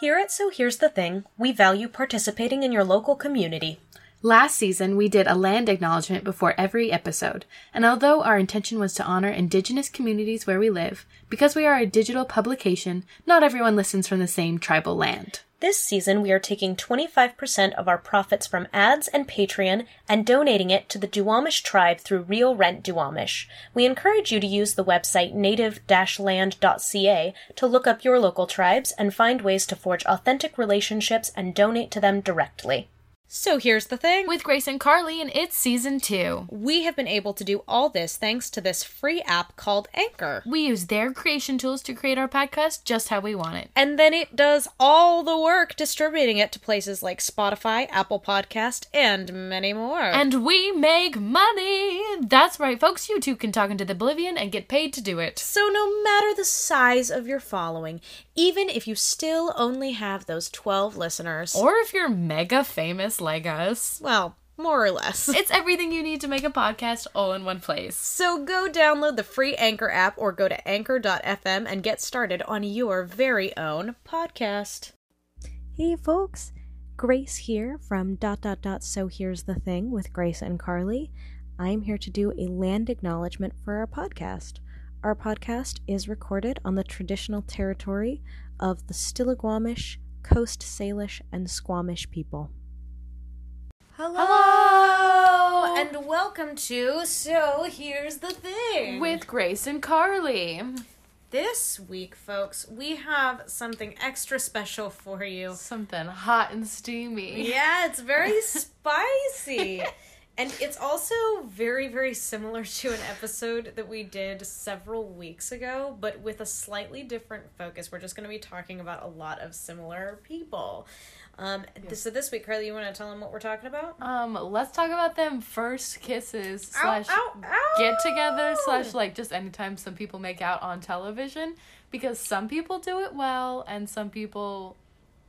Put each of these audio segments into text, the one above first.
Here at So Here's the Thing, we value participating in your local community. Last season, we did a land acknowledgement before every episode, and although our intention was to honor Indigenous communities where we live, because we are a digital publication, not everyone listens from the same tribal land. This season, we are taking 25% of our profits from ads and Patreon and donating it to the Duwamish tribe through Real Rent Duwamish. We encourage you to use the website native-land.ca to look up your local tribes and find ways to forge authentic relationships and donate to them directly. So here's the thing. With Grace and Carly, and it's season two. We have been able to do all this thanks to this free app called Anchor. We use their creation tools to create our podcast just how we want it. And then it does all the work distributing it to places like Spotify, Apple Podcast, and many more. And we make money! That's right, folks. You too can talk into the oblivion and get paid to do it. so no matter the size of your following, even if you still only have those 12 listeners, Or if you're mega famous like us, well, more or less. it's everything you need to make a podcast all in one place. So go download the free Anchor app or go to anchor.fm and get started on your very own podcast. Hey folks, Grace here from dot dot dot so here's the thing with Grace and Carly. I'm here to do a land acknowledgement for our podcast. Our podcast is recorded on the traditional territory of the Stillaguamish, Coast Salish, and Squamish people. Hello! and welcome to So Here's the Thing. With Grace and Carly. This week, folks, we have something extra special for you. Something hot and steamy. Yeah, it's very spicy. And it's also very, very similar to an episode that we did several weeks ago, but with a slightly different focus. We're just going to be talking about a lot of similar people. Um, So this week, Carly, you want to tell them what we're talking about? Um, let's talk about them first kisses slash ow, ow. get together slash like just anytime some people make out on television because some people do it well and some people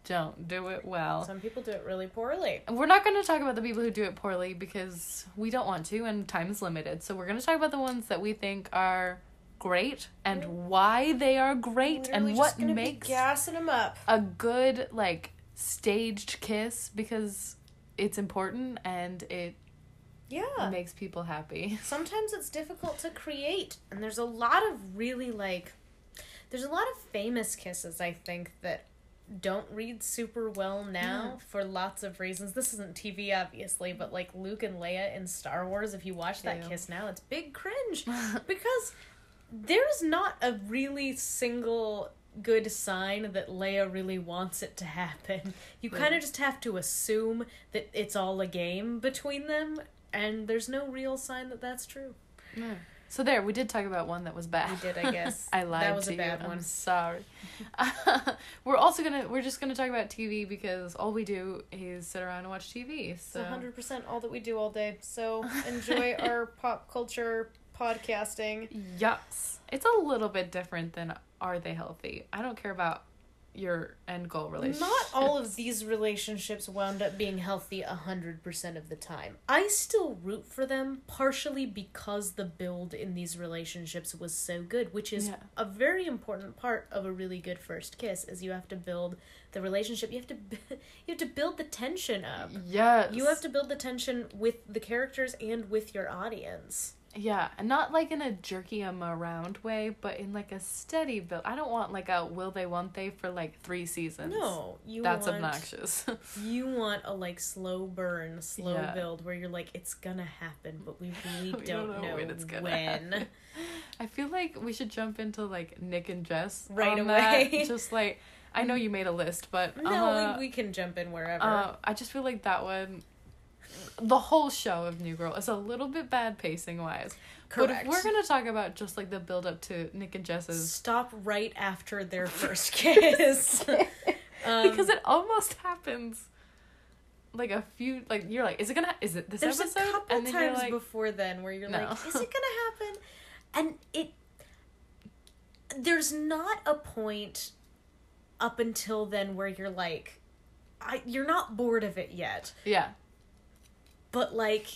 don't do it well. Some people do it really poorly. We're not going to talk about the people who do it poorly because we don't want to and time is limited. So we're going to talk about the ones that we think are great and why they are great Literally and what makes gassing them up. a good like staged kiss because it's important and it Yeah. makes people happy. sometimes it's difficult to create and there's a lot of really like there's a lot of famous kisses i think that don't read super well now for lots of reasons this isn't tv obviously but like luke and leia in star wars if you watch that Ew. kiss now it's big cringe because there's not a really single good sign that Leia really wants it to happen. You kind of just have to assume that it's all a game between them, and there's no real sign that that's true. So there, we did talk about one that was bad. We did, I guess. I lied That was to a bad you. one. I'm sorry. we're also gonna we're just gonna talk about TV because all we do is sit around and watch TV. It's So 100% all that we do all day. So enjoy our pop culture podcasting. yes, it's a little bit different than Are They Healthy? I don't care about your end goal relationship. Not all of these relationships wound up being healthy 100% of the time. I still root for them, partially because the build in these relationships was so good, which is Yeah. a very important part of a really good first kiss is you have to build the relationship. You have to you have to build the tension up. Yes. You have to build the tension with the characters and with your audience. Yeah, and not like in a jerky 'em around way, but in like a steady build. I don't want like a will they won't they for like three seasons. No, you want That's want obnoxious. You want a like slow burn, slow Yeah. build where you're like, it's gonna happen, but we really We don't, don't know know, when it's gonna when. I feel like we should jump into like Nick and Jess Right on that. away. Just like I know you made a list, but No, uh, we, we can jump in wherever. uh, I just feel like that one, the whole show of New Girl is a little bit bad pacing wise. But if we're gonna talk about just like the build up to Nick and Jess's, Stop right after their first kiss. um, because it almost happens. Like a few, like you're like, is it gonna? Is it this there's episode? a couple and then you're times like, before then where you're No. like, is it gonna happen? And it, there's not a point up until then where you're like, I, you're not bored of it yet. yeah, but like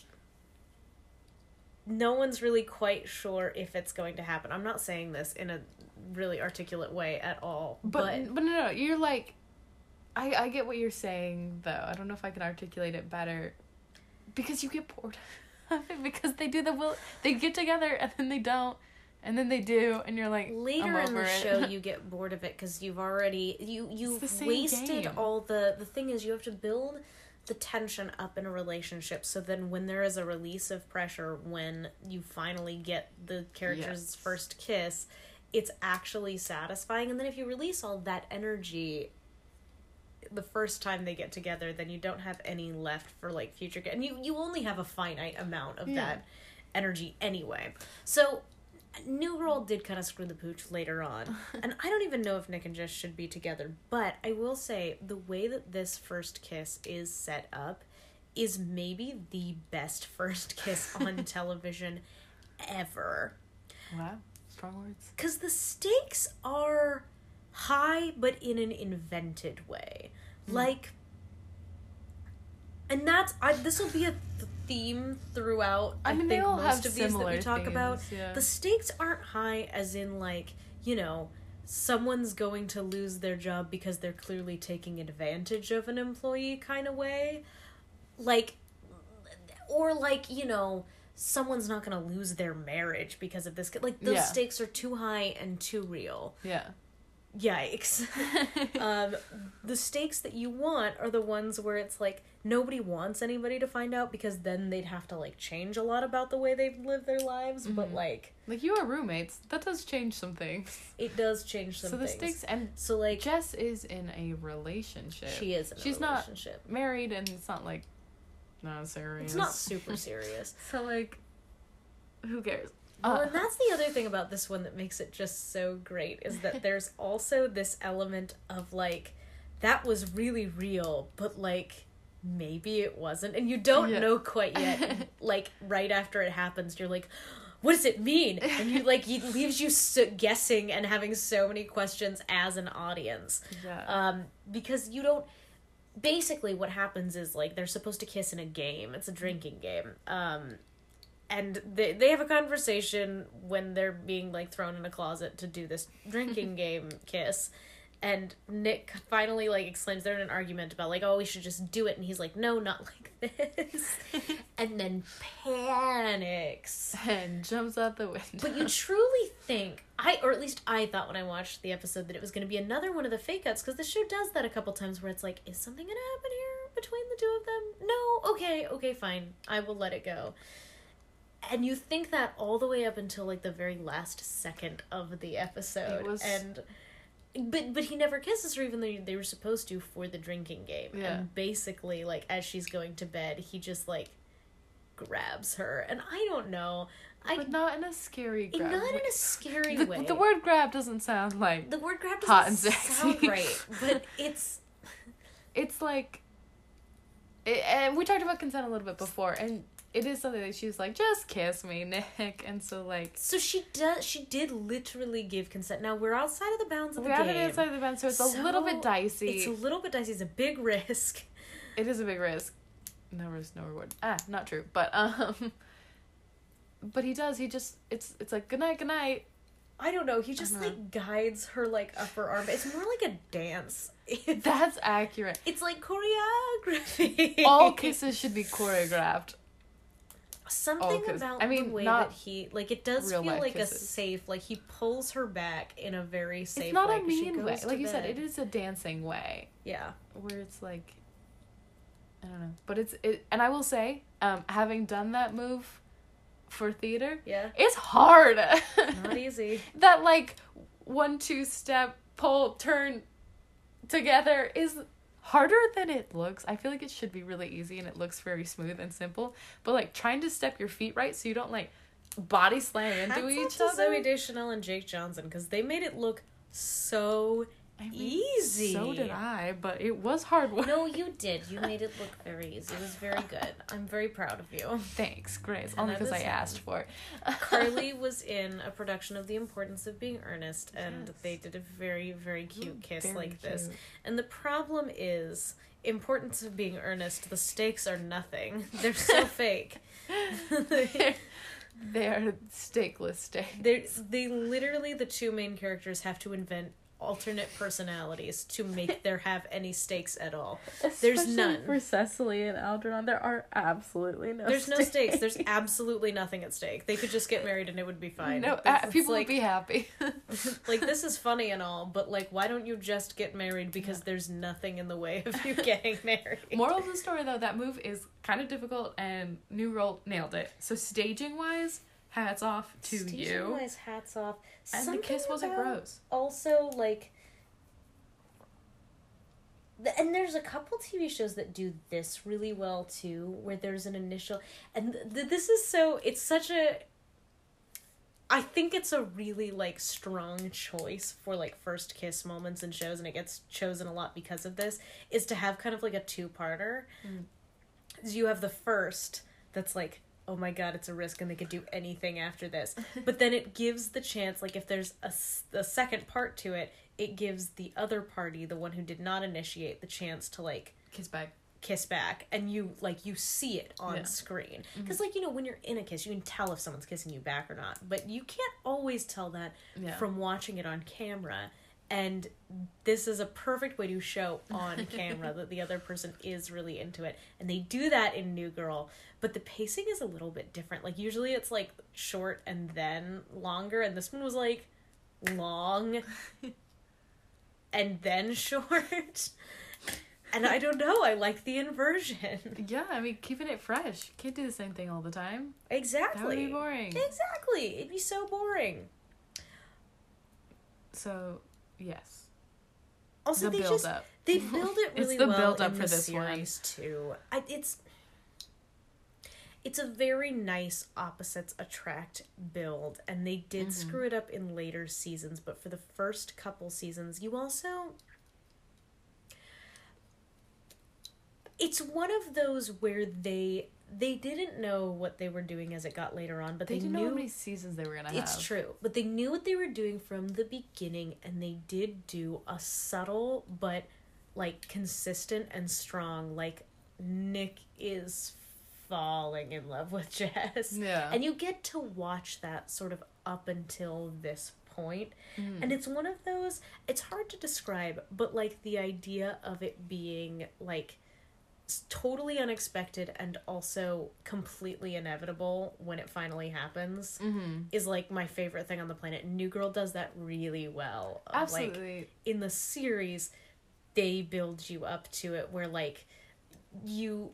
no one's really quite sure if it's going to happen. I'm not saying this in a really articulate way at all, but but, but, no, no, you're like, I I get what you're saying though. I don't know if I can articulate it better. Because you get bored because they do the will they get together and then they don't and then they do and you're like later I'm in the it. show you get bored of it because you've already you you've wasted game. all the the thing is you have to build the tension up in a relationship so then when there is a release of pressure when you finally get the character's Yes. first kiss it's actually satisfying and then if you release all that energy the first time they get together then you don't have any left for like future and you you only have a finite amount of Yeah. that energy anyway so new girl did kind of screw the pooch later on and i don't even know if nick and jess should be together but i will say the way that this first kiss is set up is maybe the best first kiss on television ever Wow. Strong words. because the stakes are high but in an invented way hmm. like and that's i this will be a th- theme throughout i, I mean, they think all most have of these that we talk about themes, yeah. the stakes aren't high as in like you know someone's going to lose their job because they're clearly taking advantage of an employee kind of way like or like you know someone's not going to lose their marriage because of this like those Yeah. stakes are too high and too real Yeah. Yikes um the stakes that you want are the ones where it's like nobody wants anybody to find out because then they'd have to like change a lot about the way they've lived their lives but Mm-hmm. like like you are roommates. That does change some things. it does change some so the things stakes and so like Jess is in a relationship. she is in a She's not married and it's not like not serious. it's not super serious So like who cares? Well, Uh, and that's the other thing about this one that makes it just so great is that there's also this element of like that was really real, but like maybe it wasn't, and you don't Yeah. know quite yet. like right after it happens, you're like, "What does it mean?" And you like it leaves you so guessing and having so many questions as an audience yeah. um, because you don't. Basically, what happens is like they're supposed to kiss in a game. It's a drinking game, um, and they they have a conversation when they're being like thrown in a closet to do this drinking game kiss. And Nick finally like exclaims they're in an argument about like oh we should just do it and he's like no not like this and then panics and jumps out the window. but you truly think I, or at least I thought when I watched the episode that it was going to be another one of the fake outs because the show does that a couple times where it's like, is something going to happen here between the two of them? No, okay, okay, fine, I will let it go. And you think that all the way up until like the very last second of the episode, It was- and but but he never kisses her even though they were supposed to for the drinking game. Yeah. And basically, like as she's going to bed, he just like grabs her, and I don't know. I but not in a scary grab. Not in a scary the, way. the word grab doesn't sound like the word grab hot doesn't and sexy. sound right, but it's it's like it, and we talked about consent a little bit before and it is something that she's like just kiss me nick and so like so she does. She did literally give consent. Now we're outside of the bounds of the game. we're out game. of the inside of the band so it's a little bit dicey It's a little bit dicey. It's a big risk. it is a big risk no risk no reward ah not true but um but he does he just it's it's like good night good night I don't know. He just Uh-huh. like guides her like upper arm. It's more like a dance. that's accurate it's like choreography. all kisses should be choreographed Something kiss- about I mean, the way that he like it does feel like a safe. Like he pulls her back in a very safe. it's not way, a mean way like you said it is a dancing way Yeah. where it's like I don't know. But it's it and I will say, um, having done that move for theater, Yeah. it's hard. Not easy. that like one two step pull turn together is harder than it looks. I feel like it should be really easy and it looks very smooth and simple. But like trying to step your feet right so you don't like body slam into Hats each other. Zooey Deschanel and Jake Johnson because they made it look so I easy. So did I, but it was hard work. No, you did. You made it look very easy. It was very good. I'm very proud of you. Thanks, Grace. And Only I because I asked for it. Carly was in a production of The Importance of Being Earnest, and Yes. they did a very, very cute kiss Very like this. And the problem is, Importance of Being Earnest, the stakes are nothing. They're so fake. they're, they're stakeless steak. They they literally the two main characters have to invent alternate personalities to make there have any stakes at all. There's Especially none. for Cecily and Algernon. There are absolutely no. There's no stakes. There's absolutely nothing at stake. They could just get married and it would be fine. no. Uh, people like, would be happy. like this is funny and all, but like why don't you just get married because there's nothing in the way of you getting married. Moral of the story though, that move is kind of difficult, and New Girl nailed it. So staging wise, hats off to you. Staging-wise, hats off. And the kiss wasn't gross. Also, like, the, and there's a couple TV shows that do this really well too, where there's an initial, and th- th- this is so. It's such a. I think it's a really like strong choice for like first kiss moments in shows, and it gets chosen a lot because of this. Is to have kind of like a two parter. Mm. You have the first that's like, oh my god, it's a risk, and they could do anything after this. but then it gives the chance, like if there's a, a second part to it, it gives the other party, the one who did not initiate, the chance to like Kiss back. kiss back and you like you see it on Yeah. screen mm-hmm. because like you know when you're in a kiss you can tell if someone's kissing you back or not but you can't always tell that Yeah. from watching it on camera and this is a perfect way to show on camera that the other person is really into it. And they do that in new girl but the pacing is a little bit different. Like usually it's like short and then longer and this one was like long and then short. And i don't know i like the inversion. Yeah, I mean, keeping it fresh. Can't do the same thing all the time. exactly That would be boring. exactly. It'd be so boring. So, yes. also the they build just up. they build it really It's the well build up for this one. series too I, it's it's a very nice opposites attract build and they did Mm-hmm. screw it up in later seasons but for the first couple seasons you also it's one of those where they they didn't know what they were doing as it got later on but They they, didn't knew know how many seasons they were gonna have. it's true, but they knew what they were doing from the beginning, and they did do a subtle but like consistent and strong. Like Nick is falling in love with Jess, Yeah. and you get to watch that sort of up until this point. Mm. and it's one of those. It's hard to describe, but like the idea of it being like totally unexpected and also completely inevitable when it finally happens Mm-hmm. is like my favorite thing on the planet. New Girl does that really well. Like Absolutely. in the series, they build you up to it where like you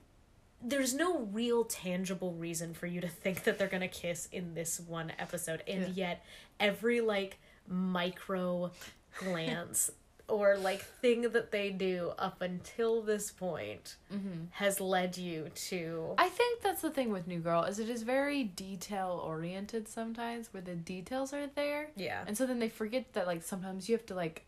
there's no real tangible reason for you to think that they're gonna kiss in this one episode, and Yeah. yet every like micro glance or like thing that they do up until this point Mm-hmm. has led you to I think that's the thing with New Girl is it is very detail oriented sometimes where the details are there. yeah. And so then they forget that like sometimes you have to like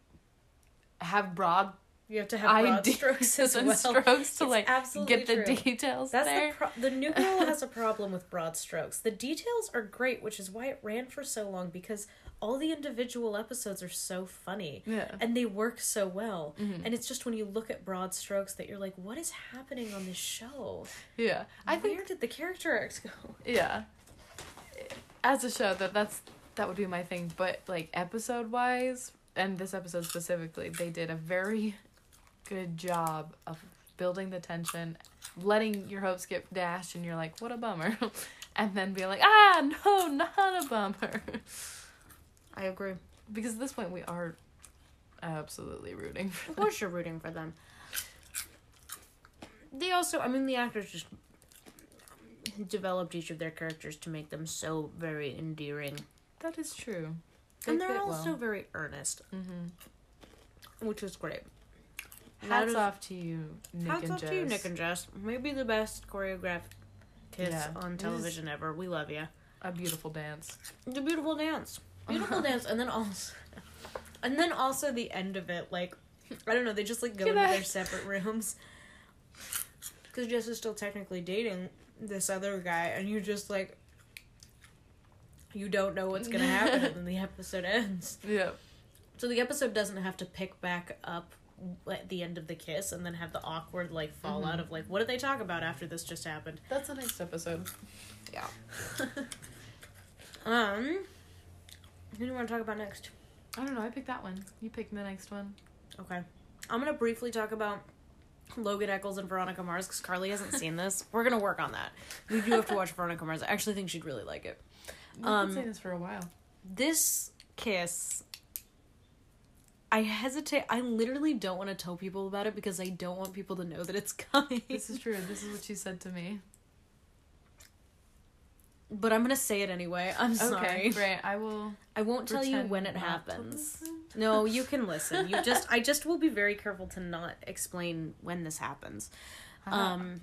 have broad You have to have broad strokes as and well. strokes to like absolutely get the true. details That's there. the pro- the new girl has a problem with broad strokes. The details are great, which is why it ran for so long because all the individual episodes are so funny yeah. Mm-hmm. and they work so well. And it's just when you look at broad strokes that you're like, what is happening on this show? Yeah. I think Where did the character arcs go? yeah. As a show that that's that would be my thing, but like episode wise and this episode specifically, they did a very good job of building the tension, letting your hopes get dashed and you're like, "What a bummer." and then being like, "Ah, no, not a bummer." I agree. because at this point we are absolutely rooting for Of course, you're rooting for them. They also, I mean, the actors just developed each of their characters to make them so very endearing. That is true. and They they're fit also well. very earnest, Mhm. which is great. That Hats is- off to you, Nick Hats and off Jess. to you, Nick and Jess. Maybe the best choreographed kiss Yeah, on it is- television ever. We love you. A beautiful dance. A beautiful dance. Beautiful dance, and then also, and then also the end of it. Like, I don't know. They just like go Good into their separate rooms because Jess is still technically dating this other guy, and you just like. You don't know what's gonna happen, and then the episode ends. Yeah. So the episode doesn't have to pick back up at the end of the kiss and then have the awkward like fallout of like what did they talk about after this just happened. That's the next episode. Yeah. um, who do you want to talk about next? I don't know. I picked that one. You picked the next one. Okay. I'm gonna briefly talk about Logan Echolls and Veronica Mars because Carly hasn't seen this. We're gonna work on that. We do have to watch Veronica Mars. I actually think she'd really like it. We've Um, been saying this for a while. This kiss. I hesitate. I literally don't want to tell people about it because I don't want people to know that it's coming. This is true. This is what she said to me. But I'm gonna say it anyway. I'm sorry. Okay, great. I will. I won't tell you when it happens. No, you can listen. You just I just will be very careful to not explain when this happens. Uh-huh. Um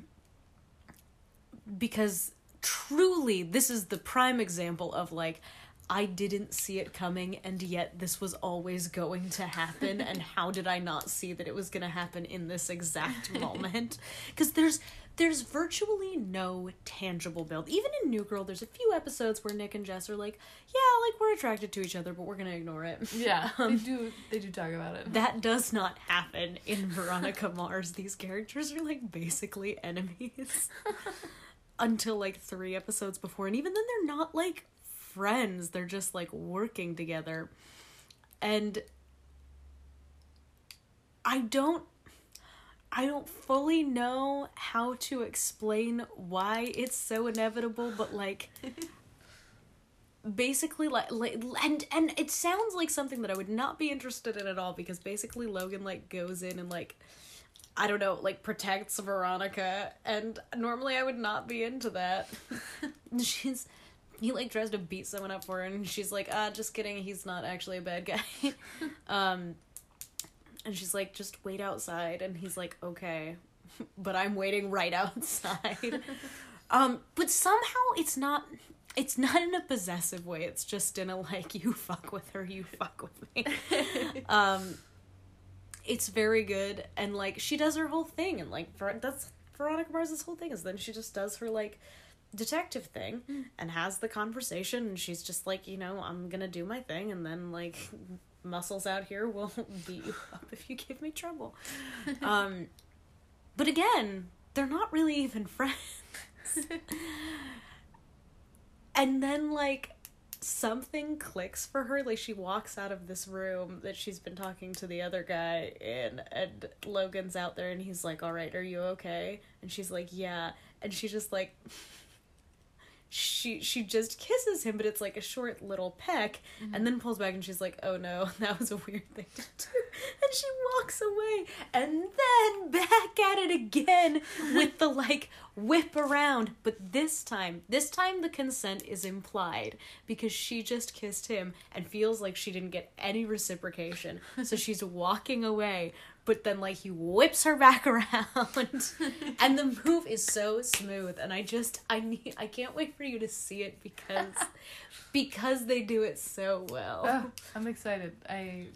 because truly this is the prime example of like I didn't see it coming and yet this was always going to happen and how did I not see that it was going to happen in this exact moment? Cuz there's there's virtually no tangible build. Even in New Girl there's a few episodes where Nick and Jess are like, yeah, like we're attracted to each other, but we're going to ignore it. yeah, Um, they do. They do talk about it. that does not happen in Veronica Mars. These characters are like basically enemies until like three episodes before, and even then they're not like friends. They're just like working together, and I don't. I don't fully know how to explain why it's so inevitable, but like basically like, like and and it sounds like something that I would not be interested in at all because basically Logan like goes in and like I don't know, like protects Veronica and normally I would not be into that. she's he like tries to beat someone up for her and she's like, "Ah, just kidding, he's not actually a bad guy." um and she's like, "Just wait outside." And he's like, "Okay." but I'm waiting right outside. um but somehow it's not it's not in a possessive way. It's just in a like you fuck with her, you fuck with me. um it's very good and like she does her whole thing and like Ver- that's Veronica Mars' whole thing is then she just does her like detective thing and has the conversation and she's just like, you know, I'm gonna do my thing and then like muscles out here will beat you up if you give me trouble. um but again, they're not really even friends. and then like something clicks for her like she walks out of this room that she's been talking to the other guy in and logan's out there and he's like all right are you okay and she's like yeah and she just like she she just kisses him but it's like a short little peck and mm-hmm. then pulls back and she's like oh no that was a weird thing to do. And she walks away and then back at it again with the like whip around. But this time this time the consent is implied because she just kissed him and feels like she didn't get any reciprocation. So she's walking away but then like he whips her back around and the move is so smooth and i just i need i can't wait for you to see it because because they do it so well Oh, I'm excited. I.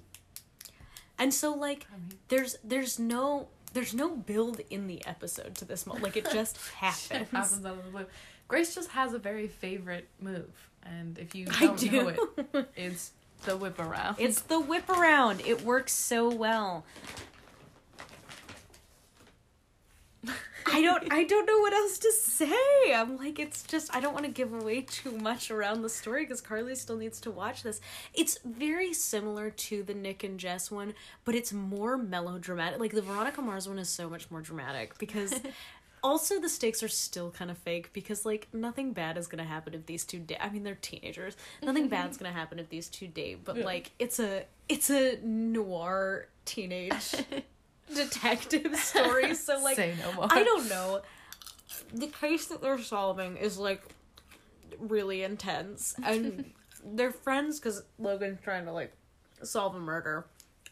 and so like there's there's no there's no build in the episode to this moment like it just happens, it happens out of the blue. Grace just has a very favorite move, and if you i don't do know it, it's the whip around. it's the whip around it works so well I don't I don't know what else to say. I'm like it's just I don't want to give away too much around the story because Carly still needs to watch this. It's very similar to the Nick and Jess one, but it's more melodramatic. Like the Veronica Mars one is so much more dramatic because also the stakes are still kind of fake because like nothing bad is gonna happen if these two date. I mean they're teenagers. Nothing bad's gonna happen if these two date, but Yeah. like it's a it's a noir teenage detective story. So like Say no more. I don't know. The case that they're solving is like really intense, and they're friends because Logan's trying to like solve a murder.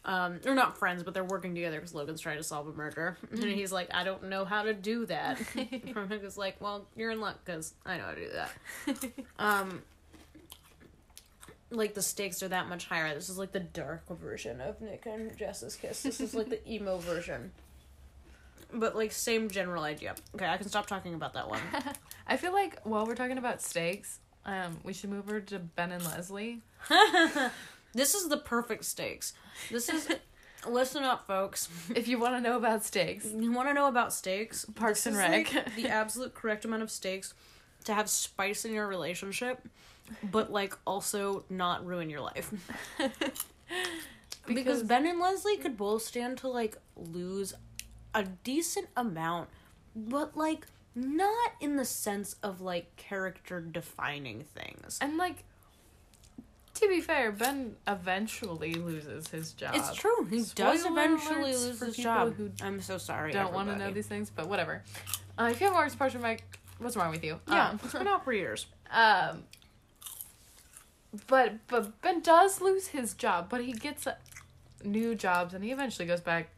Um, they're not friends, but they're working together because Logan's trying to solve a murder, and he's like, "I don't know how to do that." Veronica's like, "Well, you're in luck because I know how to do that." Um, like the stakes are that much higher. This is like the dark version of Nick and Jess's kiss. This is like the emo version. But like same general idea. Okay, I can stop talking about that one. I feel like while we're talking about stakes, um, we should move over to Ben and Leslie. this is the perfect stakes. This is listen up, folks. If you want to know about stakes, You want to know about stakes? Parks and Rec. like, the absolute correct amount of stakes to have spice in your relationship, but like also not ruin your life. because, Ben and Leslie could both stand to like lose a decent amount, but like not in the sense of like character defining things. and like to be fair, Ben eventually loses his job. It's true. He does eventually lose his job. who I'm so sorry. Don't want to know these things, but whatever. Uh, if you have more exposure, Mike, what's wrong with you? Yeah, Um, it's been out for years. Um, but but Ben does lose his job, but he gets new jobs, and he eventually goes back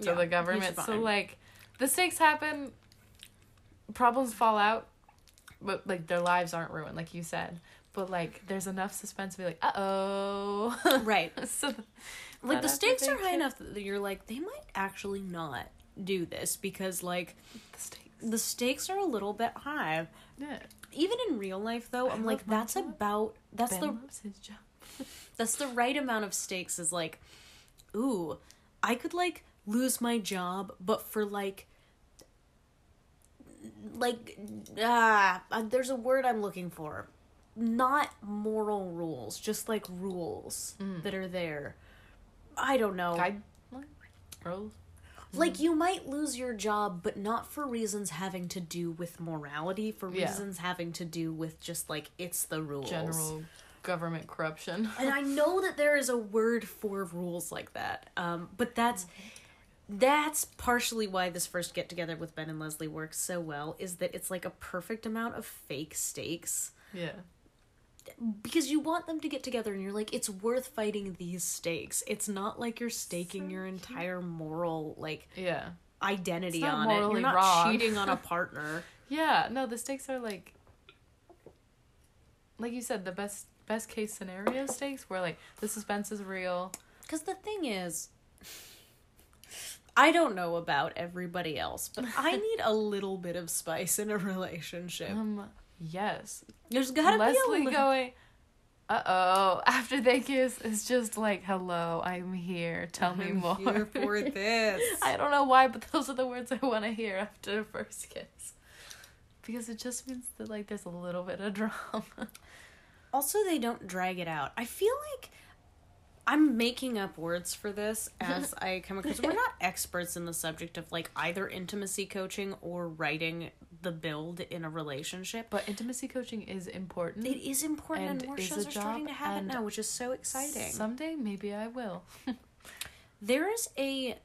to Yeah, the government. So like, the stakes happen, problems fall out, but like their lives aren't ruined, like you said. But like, there's enough suspense to be like, uh oh, Right. so Like the stakes are high kiss. enough that you're like they might actually not do this because like the stakes. the stakes are a little bit high. Yeah, Even in real life though, I I'm like that's job. about that's Ben the loves his job. that's the right amount of stakes is like ooh, I could like lose my job but for like like ah uh, there's a word I'm looking for. Not moral rules, just like rules that are there. I don't know. Guide rules. Like you might lose your job, but not for reasons having to do with morality, for Yeah. reasons having to do with just like it's the rules. General government corruption. And I know that there is a word for rules like that. Um, but that's that's partially why this first get together with Ben and Leslie works so well, is that it's like a perfect amount of fake stakes. Yeah. Because you want them to get together and you're like, it's worth fighting these stakes. It's not like you're staking your entire moral like Yeah. identity on it. You're not wrong. cheating on a partner. Yeah, no, the stakes are like like you said, the best best case scenario stakes where like the suspense is real. Because the thing is, I don't know about everybody else, but I need a little bit of spice in a relationship. Um yes. There's gotta be a Leslie little. going uh oh, after they kiss it's just like, Hello, I'm here. Tell me more. here for this. I don't know why, but those are the words I want to hear after the first kiss. Because it just means that like there's a little bit of drama. Also, they don't drag it out. I feel like I'm making up words for this as I come because we're not experts in the subject of like either intimacy coaching or writing the build in a relationship. But intimacy coaching is important. It is important, and, And more shows a are starting to have it now, which is so exciting. Someday maybe I will. There is a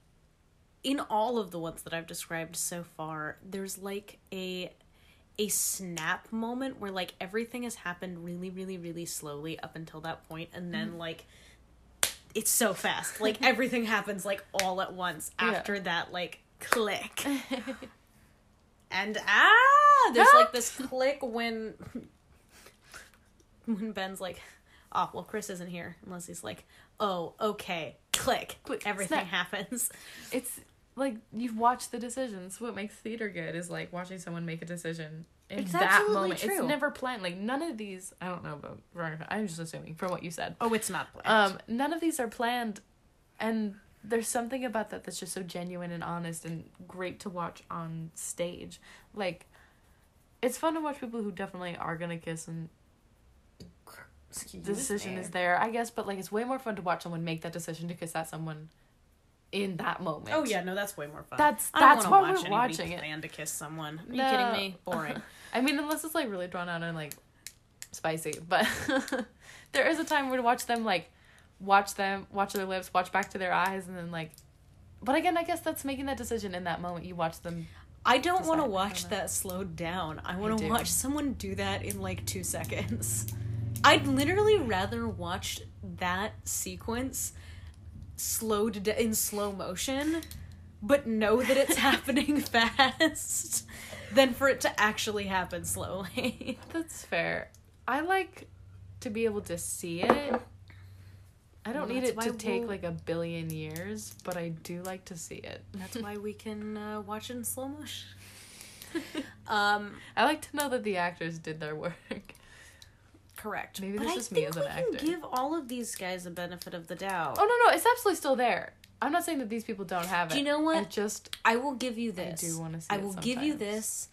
in all of the ones that I've described so far, there's like a a snap moment where like everything has happened really really really slowly up until that point and then Mm-hmm. like it's so fast. Like everything happens like all at once Yeah. after that like click. And ah, there's like this click when when Ben's like, "Oh, well, Chris isn't here." Unless he's like, "Oh, okay." Click. Click, Everything snap. happens. it's like you've watched the decisions. What makes theater good is like watching someone make a decision in It's that absolutely moment. true. It's never planned. Like none of these. I don't know about. I'm just assuming from what you said. Oh, it's not planned. Um, none of these are planned, and there's something about that that's just so genuine and honest and great to watch on stage. Like, it's fun to watch people who definitely are gonna kiss and Excuse the decision is there, I guess. But like, it's way more fun to watch someone make that decision to kiss that someone in that moment. Oh yeah, no, that's way more fun. That's- that's why watch we're watching it. Plan to kiss someone? Are you No. kidding me? Boring. I mean, unless it's like really drawn out and like spicy, but there is a time where to watch them like watch them, watch their lips, watch back to their eyes, and then like. But again, I guess that's making that decision in that moment. You watch them. I don't want to watch that slowed down. I want to watch someone do that in like two seconds. I'd literally rather watch that sequence slowed d- in slow motion, but know that it's happening fast, than for it to actually happen slowly. That's fair. I like to be able to see it. I don't Well, need it to take we'll- like a billion years, but I do like to see it. That's why we can uh, watch it in slow motion. um, I like to know that the actors did their work. correct. Maybe but that's I just me as an actor. give all of these guys a benefit of the doubt. Oh no, no, it's absolutely still there. I'm not saying that these people don't have it. Do you know what? I just I will give you this. I do wanna see I will give you this.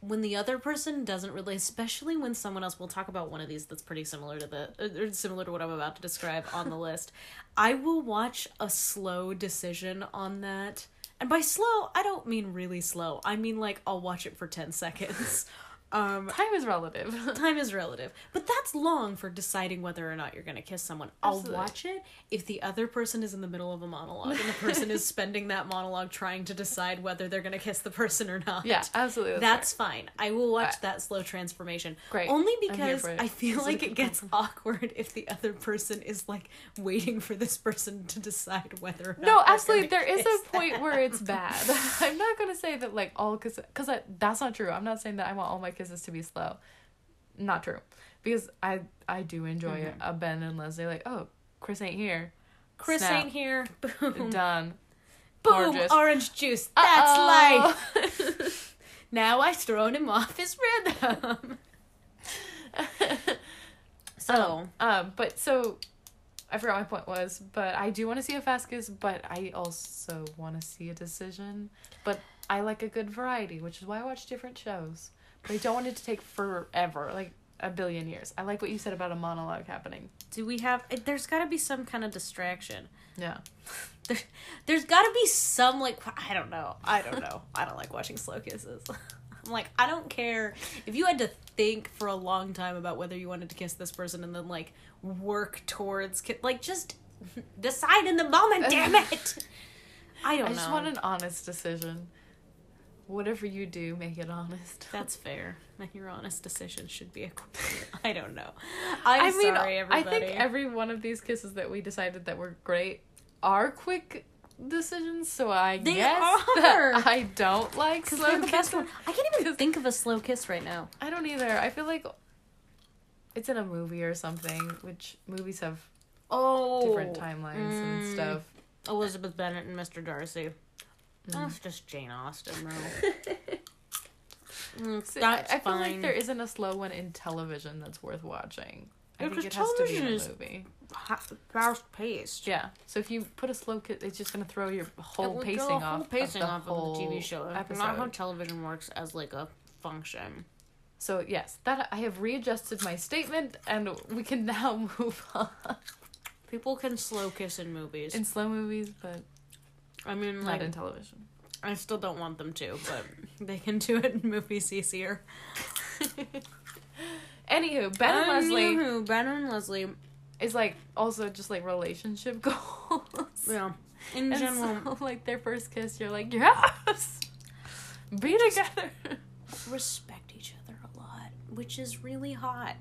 when the other person doesn't really, especially when someone else, we'll talk about one of these that's pretty similar to the, uh, or similar to what I'm about to describe on the list. I will watch a slow decision on that. And by slow, I don't mean really slow. I mean like I'll watch it for 10 seconds. Um, Time is relative. time is relative, but that's long for deciding whether or not you're going to kiss someone. I'll watch it if the other person is in the middle of a monologue and the person is spending that monologue trying to decide whether they're going to kiss the person or not. yeah, absolutely. That's fine. I will watch I- that slow transformation. Great. Only because. I feel like it gets awkward if the other person is like waiting for this person to decide whether or not. No, absolutely. There is a point them. where it's bad. I'm not gonna say that like all kisses, because that's not true. I'm not saying that I want all my kisses to be slow. Not true, because I I do enjoy Mm-hmm. a Ben and Leslie. Like, oh, Chris ain't here. Chris Snap. ain't here. Boom. Done. Boom. Gorgeous. Orange juice. That's Uh-oh. life. Now I've thrown him off his rhythm. so, Um, but so I forgot my point was, but I do want to see a fast kiss, but I also want to see a decision. But I like a good variety, which is why I watch different shows. But I don't want it to take forever, like a billion years. I like what you said about a monologue happening. do we have? Eh, there's got to be some kind of distraction. Yeah. There, there's got to be some like I don't know. I don't know. I don't like watching slow kisses. I'm like I don't care if you had to think for a long time about whether you wanted to kiss this person and then like work towards ki- like just decide in the moment. Damn it! I don't I just know. want an honest decision. Whatever you do, make it honest. That's fair. Your honest decision should be a. I don't know. I'm I mean, sorry, everybody. I think every one of these kisses that we decided that were great are quick decisions. So I They guess are. I don't like slow the best kisses. one. I can't even think of a slow kiss right now. I don't either. I feel like it's in a movie or something, which movies have Oh, different timelines and mm. stuff. Elizabeth Bennet and Mr. Darcy. Mm. That's just Jane Austen, though. Mm, So That's I, I feel fine. like there isn't a slow one in television that's worth watching. I Yeah, think it has to be a movie. fast paced. Yeah. So if you put a slow kiss, it's just gonna throw your whole pacing off. whole pacing of the off whole of the TV show. That's episode. Not how television works as like a function. So yes, that I have readjusted my statement, and we can now move on People can slow kiss in movies. in slow movies, but I mean, not like, in television. I still don't want them to, but they can do it in movies easier. Anywho, Ben and Leslie Anywho, Ben and Leslie. is like also just like relationship goals. Yeah. In And general, so, like their first kiss, you're like, yes, be together. respect each other a lot, which is really hot.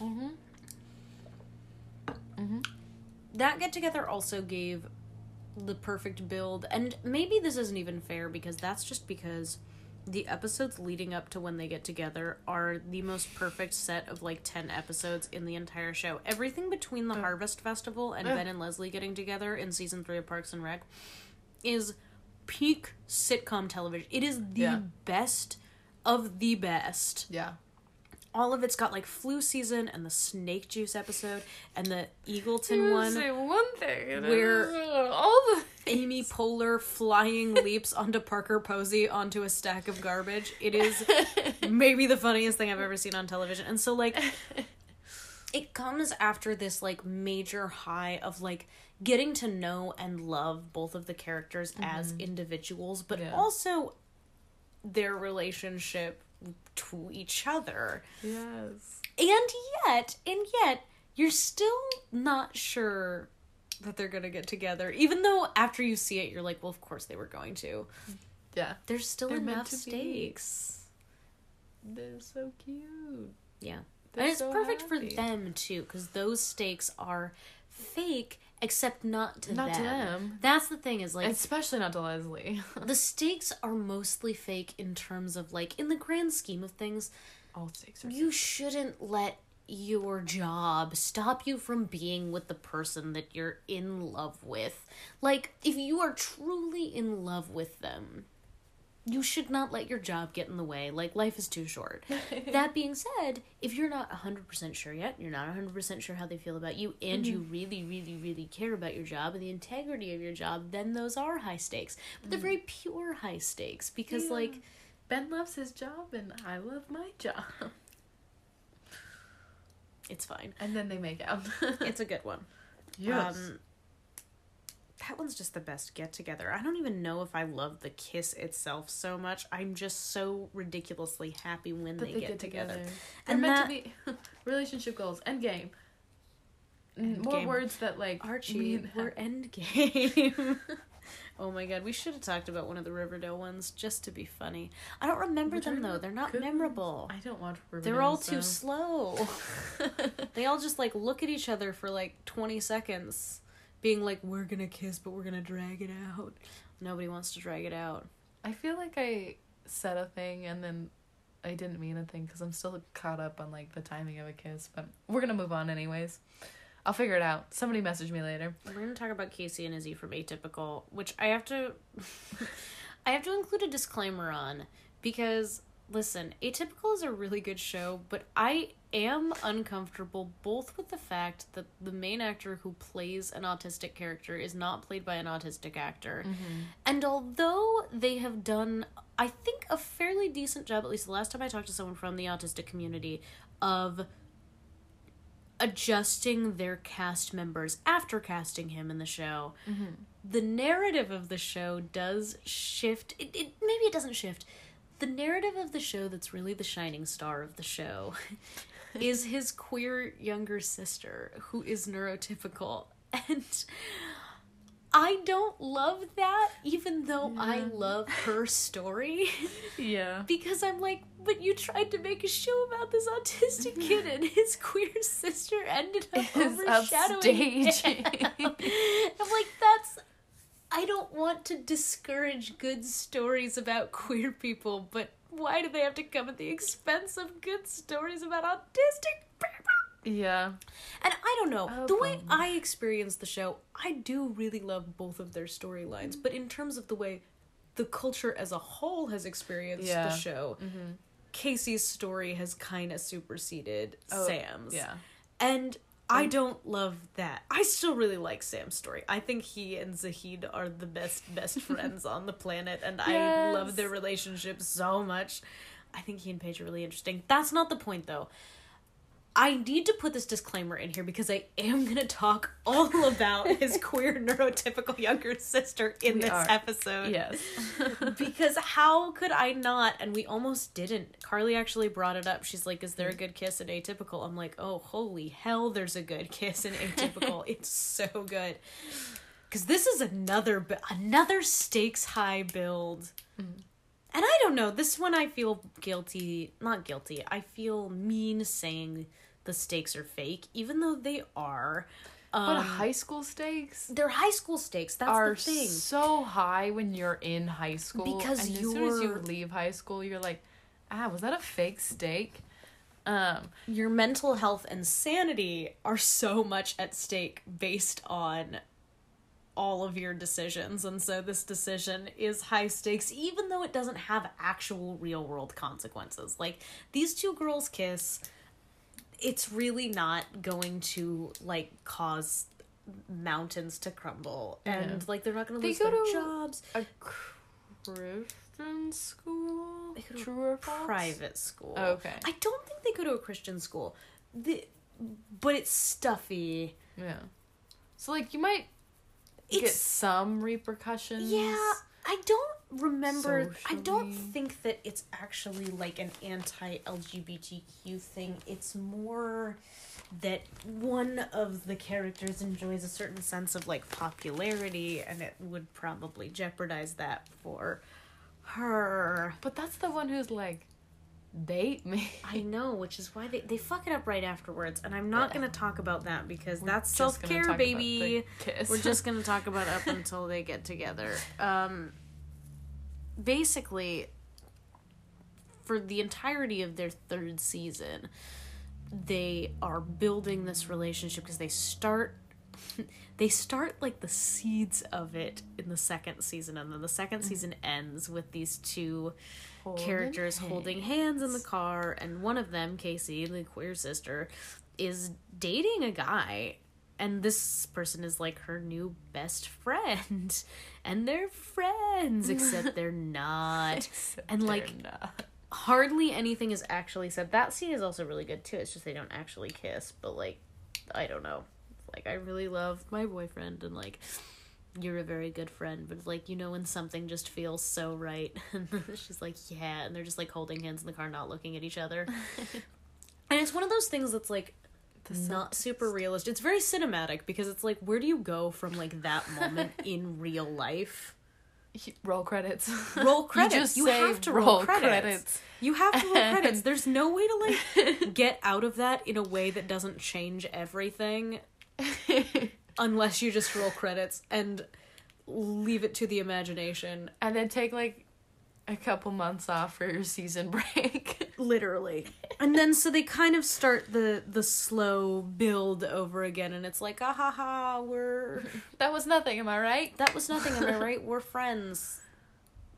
Mm-hmm. Mm-hmm. That get together also gave the perfect build, and maybe this isn't even fair because that's just because the episodes leading up to when they get together are the most perfect set of like 10 episodes in the entire show. Everything between the Harvest Festival and. Ben and Leslie getting together in season 3 of Parks and Rec is peak sitcom television. It is the Yeah. best of the best. Yeah. All of it's got like flu season and the snake juice episode and the Eagleton one. say one thing, where all the Amy Poehler flying leaps onto Parker Posey onto a stack of garbage. It is maybe the funniest thing I've ever seen on television. And so like it comes after this like major high of like getting to know and love both of the characters as mm-hmm. individuals, but Yeah. also their relationship to each other. yes. And yet, and yet, you're still not sure that they're gonna get together. Even though after you see it, you're like, well, of course they were going to. Yeah. There's still They're enough to be. stakes. They're so cute. Yeah. They're and it's so perfect happy. for them too, because those stakes are fake, except not to Not them. to them. That's the thing is like Especially not to Leslie. the stakes are mostly fake in terms of like in the grand scheme of things. All stakes are you shouldn't let your job stop you from being with the person that you're in love with. Like, if you are truly in love with them, you should not let your job get in the way. Like, life is too short. that being said, if you're not 100% sure yet, you're not 100% sure how they feel about you, and you really, really, really care about your job and the integrity of your job, then those are high stakes. But they're very pure high stakes because, like, Ben loves his job and I love my job. It's fine. And then they make out. It's a good one. yes. Um, that one's just the best get together. I don't even know if I love the kiss itself so much. I'm just so ridiculously happy when that they, get, together. They're And meant that- to be relationship goals. End game. End More game. words that like Archie, mean we're end game. oh my god, we should have talked about one of the Riverdale ones just to be funny. I don't remember Which them though. They're not memorable. I don't watch They're Riverdale, all too so- slow. they all just like look at each other for like 20 seconds being like we're going to kiss but we're going to drag it out. Nobody wants to drag it out. I feel like I said a thing and then I didn't mean a thing because I'm still caught up on like the timing of a kiss, but we're gonna move on anyways. I'll figure it out. Somebody message me later. We're going to talk about Casey and Izzy from Atypical, which I have to I have to include a disclaimer on because listen, Atypical is a really good show, but I am uncomfortable both with the fact that the main actor who plays an autistic character is not played by an autistic actor. Mm-hmm. And although they have done I think a fairly decent job at least the last time I talked to someone from the autistic community of adjusting their cast members after casting him in the show. Mm-hmm. The narrative of the show does shift. It, it maybe it doesn't shift. The narrative of the show that's really the shining star of the show is his queer younger sister who is neurotypical and I don't love that even though I love her story Yeah. because I'm like, but you tried to make a show about this autistic kid and his queer sister ended up Is overshadowing upstaging. I'm like, that's. I don't want to discourage good stories about queer people, but why do they have to come at the expense of good stories about autistic people? Yeah. And I don't know. Oh, the way bummer. I experience the show, I do really love both of their storylines. But in terms of the way the culture as a whole has experienced Yeah. the show, mm-hmm. Casey's story has kind of superseded Oh, Sam's. Yeah. And I don't love that. I still really like Sam's story. I think he and Zahid are the best best friends on the planet and I love their relationship so much. I think he and Paige are really interesting. That's not the point though. I need to put this disclaimer in here because I am going to talk all about his queer neurotypical younger sister in We this are. episode Yes. because how could I not? And we almost didn't. Carly actually brought it up. She's like, "Is there a good kiss in Atypical?" I'm like, "Oh, holy hell! There's a good kiss in Atypical. it's so good." Because this is another another stakes high build, mm. and I don't know. This one I feel guilty. Not guilty. I feel mean saying the stakes are fake, even though they are. but Um, high school stakes they're high school stakes. That's are the thing. so high when you're in high school. Because and as soon as you leave high school, you're like, ah, was that a fake steak? Um, your mental health and sanity are so much at stake based on all of your decisions and so this decision is high stakes even though it doesn't have actual real world consequences like these two girls kiss it's really not going to like cause mountains to crumble and like they're not going to lose their to- jobs a Christian school? They go to True or false? private school Oh, okay. i don't think they go to a christian school the, but it's stuffy Yeah. So like you might get some repercussions. Yeah, I don't remember. I don't think that it's actually like an anti LGBTQ thing. It's more that one of the characters enjoys a certain sense of like popularity and it would probably jeopardize that for her. But that's the one who's like, date me. I know, which is why they, they fuck it up right afterwards. And I'm not Yeah. going to talk about that because We're that's self-care baby. kiss. We're just gonna talk about up until they get together. Um, basically, for the entirety of their third season, they are building this relationship because they start. They start like the seeds of it in the second season, and then the second mm-hmm. season ends with these two Holding characters holding hands in the car, and one of them, Casey, the queer sister, is dating a guy and this person is like her new best friend and they're friends except they're not. And like hardly anything is actually said. That scene is also really good too. It's just they don't actually kiss but like i don't know. Like i really love my boyfriend and like you're a very good friend but like you know when something just feels so right? And she's like yeah and they're just like holding hands in the car not looking at each other. And it's one of those things that's like not super realistic. It's very cinematic because it's like where do you go from like that moment in real life? roll credits. Roll credits. You, just you have to roll, roll credits. credits. You have to roll credits. There's no way to like get out of that in a way that doesn't change everything unless you just roll credits and leave it to the imagination. and then take like a couple months off for your season break. Literally. And then so they kind of start the the slow build over again and it's like ah ha ha we're that was nothing, am I right? that was nothing, am I right? We're friends.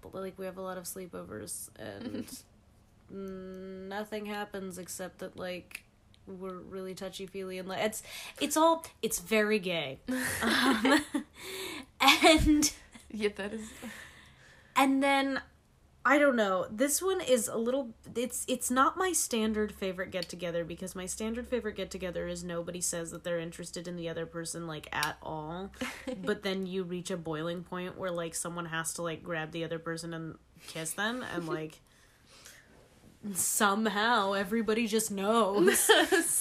But like we have a lot of sleepovers and nothing happens except that like we're really touchy feely and like it's it's all it's very gay. Um, and Yeah, that is. and then I don't know. This one is a little it's it's not my standard favorite get together because my standard favorite get together is nobody says that they're interested in the other person like at all. but then you reach a boiling point where like someone has to like grab the other person and kiss them and like somehow everybody just knows.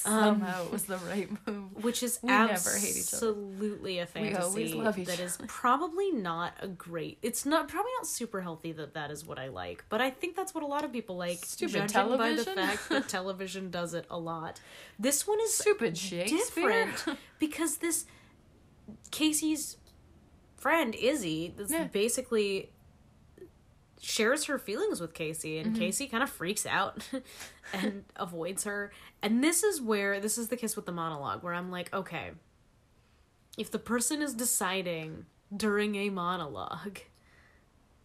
Somehow it um, was the right move. Which is We never hate each other. absolutely a fantasy that is probably not a great. It's not probably not super healthy that that is what I like, but I think that's what a lot of people like. Stupid judging by the television. fact that television does it a lot. This one is Stupid Shakespeare. different because this Casey's friend Izzy is Yeah. basically shares her feelings with Casey and mm-hmm. Casey kind of freaks out and avoids her. And this is where this is the kiss with the monologue where I'm like, okay, if the person is deciding during a monologue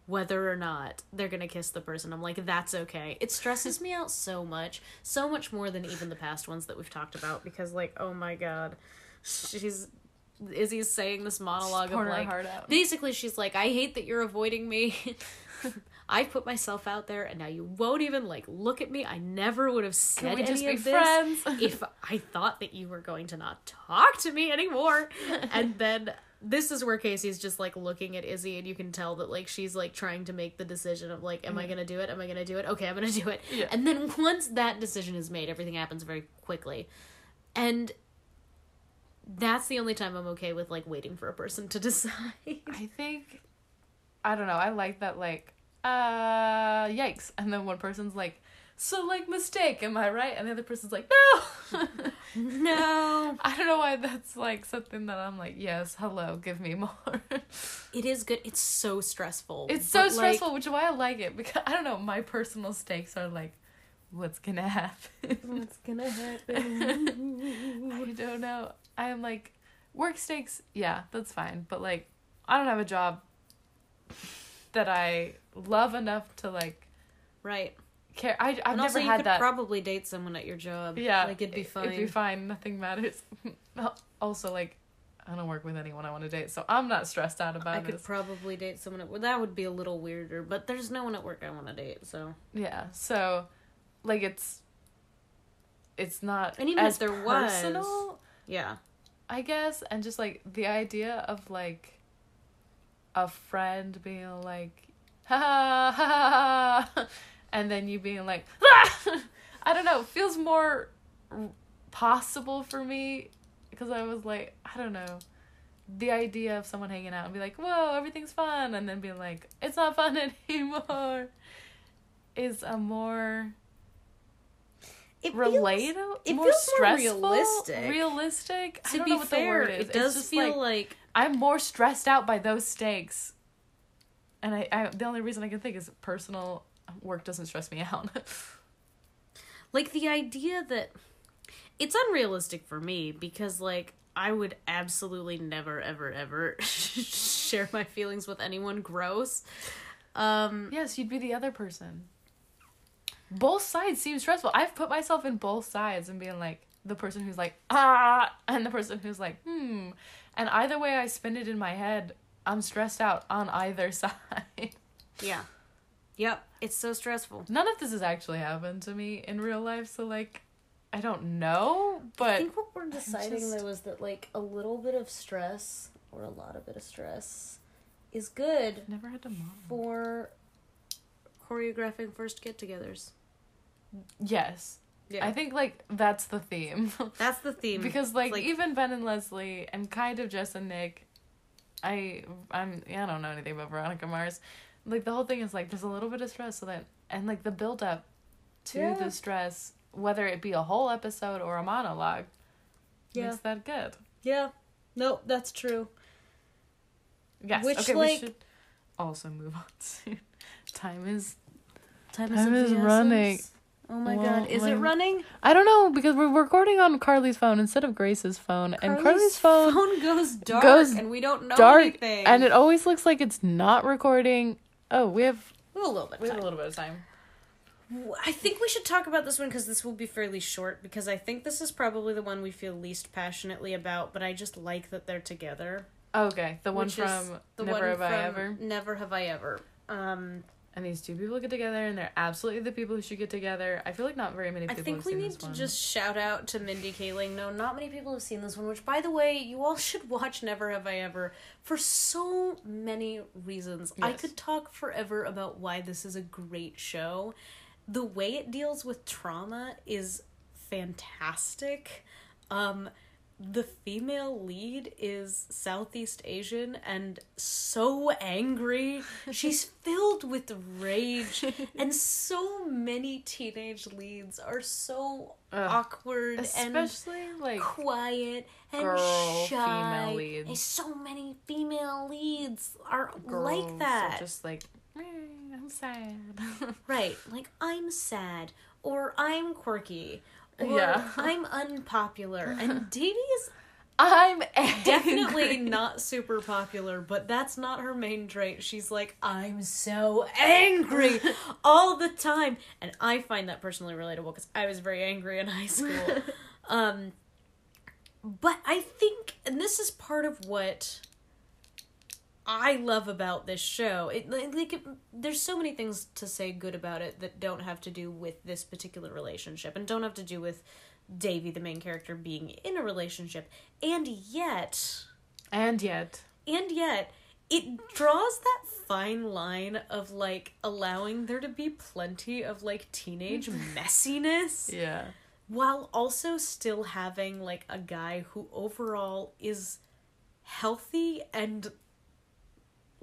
whether or not they're gonna kiss the person. I'm like, that's okay. It stresses me out so much, so much more than even the past ones that we've talked about because, like, oh my god, she's Izzy's saying this monologue of like, basically, she's like, I hate that you're avoiding me. I put myself out there, and now you won't even like look at me. I never would have said Can we any just be of this friends? if I thought that you were going to not talk to me anymore. and then this is where Casey's just like looking at Izzy, and you can tell that like she's like trying to make the decision of like, am I gonna do it? Am I gonna do it? Okay, I'm gonna do it. Yeah. And then once that decision is made, everything happens very quickly, and that's the only time I'm okay with like waiting for a person to decide. I think I don't know. I like that like uh yikes and then one person's like so like mistake am I right and the other person's like no no, I don't know why that's like something that I'm like yes hello give me more it is good. It's so stressful. it's so but, like, stressful which is why I like it because I don't know my personal stakes are like what's gonna happen What's gonna happen? I don't know I'm like work stakes yeah that's fine but like I don't have a job that I love enough to like right. care. I I've and also, never you had could that. probably date someone at your job. yeah, like it'd be fine. It'd be fine. Nothing matters. also, like I don't work with anyone I want to date, so I'm not stressed out about it. I could this. probably date someone at well, that would be a little weirder, but there's no one at work I want to date, so yeah, so like it's it's not And even as if there was- personal, yeah. I guess, and just like the idea of like a friend being like ha ha ha ha, ha," and then you being like ah! I don't know, feels more possible for me because I was like I don't know. The idea of someone hanging out and be like, "Whoa, everything's fun," and then being like, "It's not fun anymore," is a more It relatable, it more feels more stressful, realistic. Realistic. I to don't be know what fair, the word is. it does feel like, like I'm more stressed out by those stakes, and I, I the only reason I can think is personal work doesn't stress me out. like the idea that it's unrealistic for me because like I would absolutely never ever ever share my feelings with anyone gross. Um yes, you'd be the other person. Both sides seem stressful. I've put myself in both sides and being like, the person who's like ah and the person who's like hmm and either way i spin it in my head i'm stressed out on either side Yeah. Yep. It's so stressful. none of this has actually happened to me in real life so like i don't know but I think what we're deciding just- though is that like a little bit of stress or a lot of bit of stress is good never had to model for choreographing first get-togethers. Yes Yeah. i think like that's the theme That's the theme. because like, like- even Ben and Leslie and kind of Jess and Nick, I I'm yeah I don't know anything about Veronica Mars. Like the whole thing is like there's a little bit of stress so that and like the build up to Yeah. the stress, whether it be a whole episode or a monologue, Yeah. makes that good. Yeah. No, that's true. Yes. Which, okay, like- we should also move on soon. Time is Time, Time of is running. essence. Oh my Well, god. Is it running? I don't know because we're recording on Carly's phone instead of Grace's phone, and Carly's phone goes dark goes and we don't know dark, anything. and it always looks like it's not recording. Oh, we have We have a little bit. we of have a time. little bit of time. I think we should talk about this one because this will be fairly short because I think this is probably the one we feel least passionately about, but I just like that they're together. Okay, the one from the Never one Have I Ever. Never Have I Ever. Um, And these two people get together, and they're absolutely the people who should get together. I feel like not very many people. I think we need to one. just shout out to Mindy Kaling. No, not many people have seen this one, which, by the way, you all should watch Never Have I Ever for so many reasons. Yes. I could talk forever about why this is a great show. The way it deals with trauma is fantastic. Um, the female lead is Southeast Asian and so angry. She's filled with rage, and so many teenage leads are so Ugh. awkward especially and like quiet and girl shy. female leads. And so many female leads are girls like are that. just like "Eh, I'm sad. Right, like I'm sad or I'm quirky or Yeah. I'm unpopular. And is I'm definitely not super popular, but that's not her main trait. She's like, I'm so angry all the time. And I find that personally relatable because I was very angry in high school. um, but I think, and this is part of what I love about this show. It like it, there's so many things to say good about it that don't have to do with this particular relationship and don't have to do with Devi, the main character, being in a relationship. And yet, and yet, and yet, it draws that fine line of like allowing there to be plenty of like teenage messiness yeah, while also still having like a guy who overall is healthy and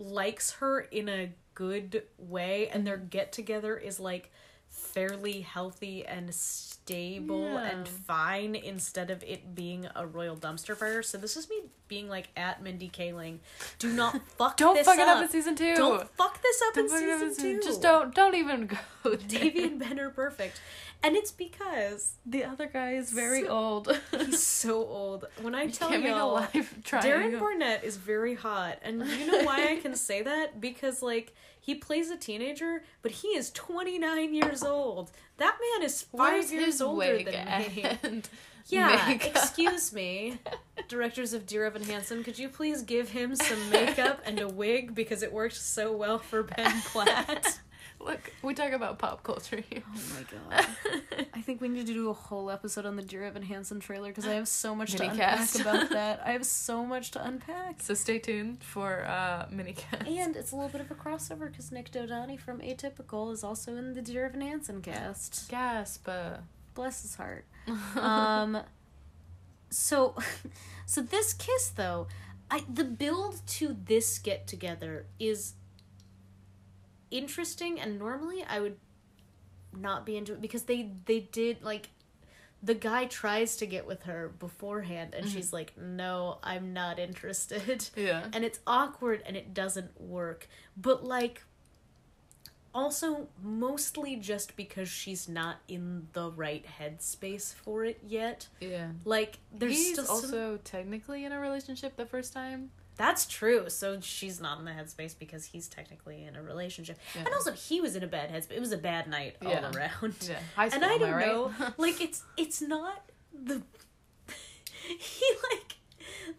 likes her in a good way and their get together is like fairly healthy and stable Yeah. and fine instead of it being a royal dumpster fire. So this is me being like at Mindy Kaling. Do not fuck don't this fuck it up. up in season two. Don't fuck this up Don't in it up season two. Just don't don't even go. there. Devi and Ben are perfect. And it's because The other guy is very So- old. he's so old. When I tell Can't make a y'all, life Darren. Barnett is very hot, and you know why I can say that? Because like he plays a teenager, but he is twenty nine years old. That man is five Where's years older than me. Yeah, makeup? excuse me, directors of Dear Evan Hansen, could you please give him some makeup and a wig because it worked so well for Ben Platt. Look, we talk about pop culture here. Oh my god. I think we need to do a whole episode on the Dear Evan Hansen trailer because I have so much to Minicast. unpack about that. I have so much to unpack. So stay tuned for uh minicast. And it's a little bit of a crossover because Nik Dodani from Atypical is also in the Dear Evan Hansen cast. gasp. Uh, Bless his heart. Um, so, so this kiss though, I the build to this get together is interesting, and normally I would not be into it because they they did like the guy tries to get with her beforehand and mm-hmm. she's like no i'm not interested yeah. and it's awkward and it doesn't work but like also mostly just because she's not in the right headspace for it yet Yeah. like there's He's still some... also technically in a relationship the first time. That's true so she's not in the headspace because he's technically in a relationship Yeah. and also he was in a bad headspace it was a bad night all Yeah. around Yeah. High school. and i don't right? know like it's it's not the he like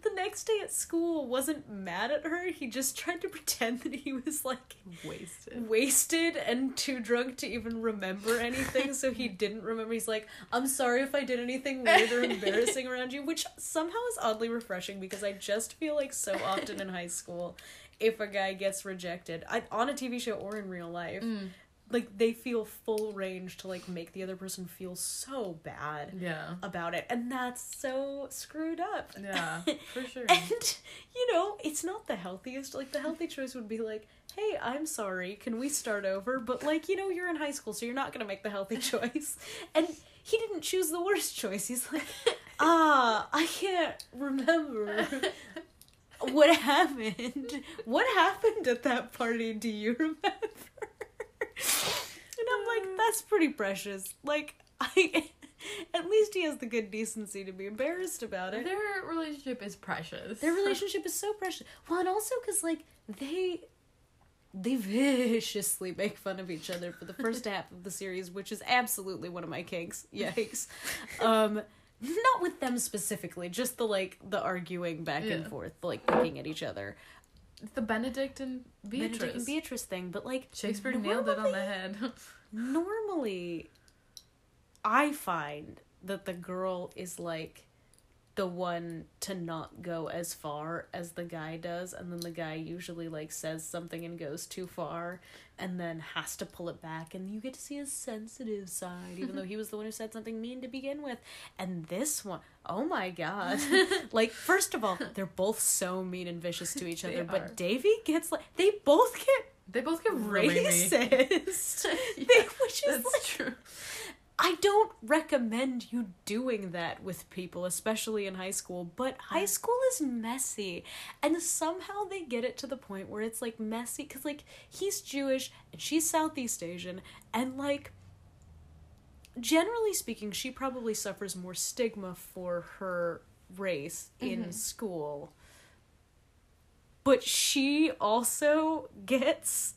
the next day at school wasn't mad at her. He just tried to pretend that he was like Wasted. wasted and too drunk to even remember anything, so he didn't remember. He's like, I'm sorry if I did anything weird or embarrassing around you, which somehow is oddly refreshing because I just feel like so often in high school, if a guy gets rejected, I, on a TV show or in real life, mm. Like they feel full range to like make the other person feel so bad Yeah. about it, and that's so screwed up. Yeah, for sure. And you know, it's not the healthiest. Like the healthy choice would be like, "Hey, I'm sorry. Can we start over?" But like, you know, you're in high school, so you're not going to make the healthy choice. And he didn't choose the worst choice. He's like, "Ah, I can't remember what happened. What happened at that party? Do you remember?" And I'm like, "That's pretty precious." Like, I at least he has the good decency to be embarrassed about it. Their relationship is precious. Their relationship is so precious. Well, and also because like they they viciously make fun of each other for the first half of the series, which is absolutely one of my kinks. Yikes. Um, not with them specifically, just the like the arguing back and Yeah. forth, like picking at each other. The Benedict and Beatrice. Benedict and Beatrice thing, but like Shakespeare nailed it on the head. normally I find that the girl is like the one to not go as far as the guy does and then the guy usually like says something and goes too far and then has to pull it back and you get to see his sensitive side even though he was the one who said something mean to begin with. And this one oh my god. Like first of all they're both so mean and vicious to each other but devi gets like they both get They both get really racist. Yeah, they, which is That's like true. I don't recommend you doing that with people, especially in high school, but high school is messy. And somehow they get it to the point where it's like messy because, like, he's Jewish and she's Southeast Asian, and, like, generally speaking, she probably suffers more stigma for her race in mm-hmm. school. But she also gets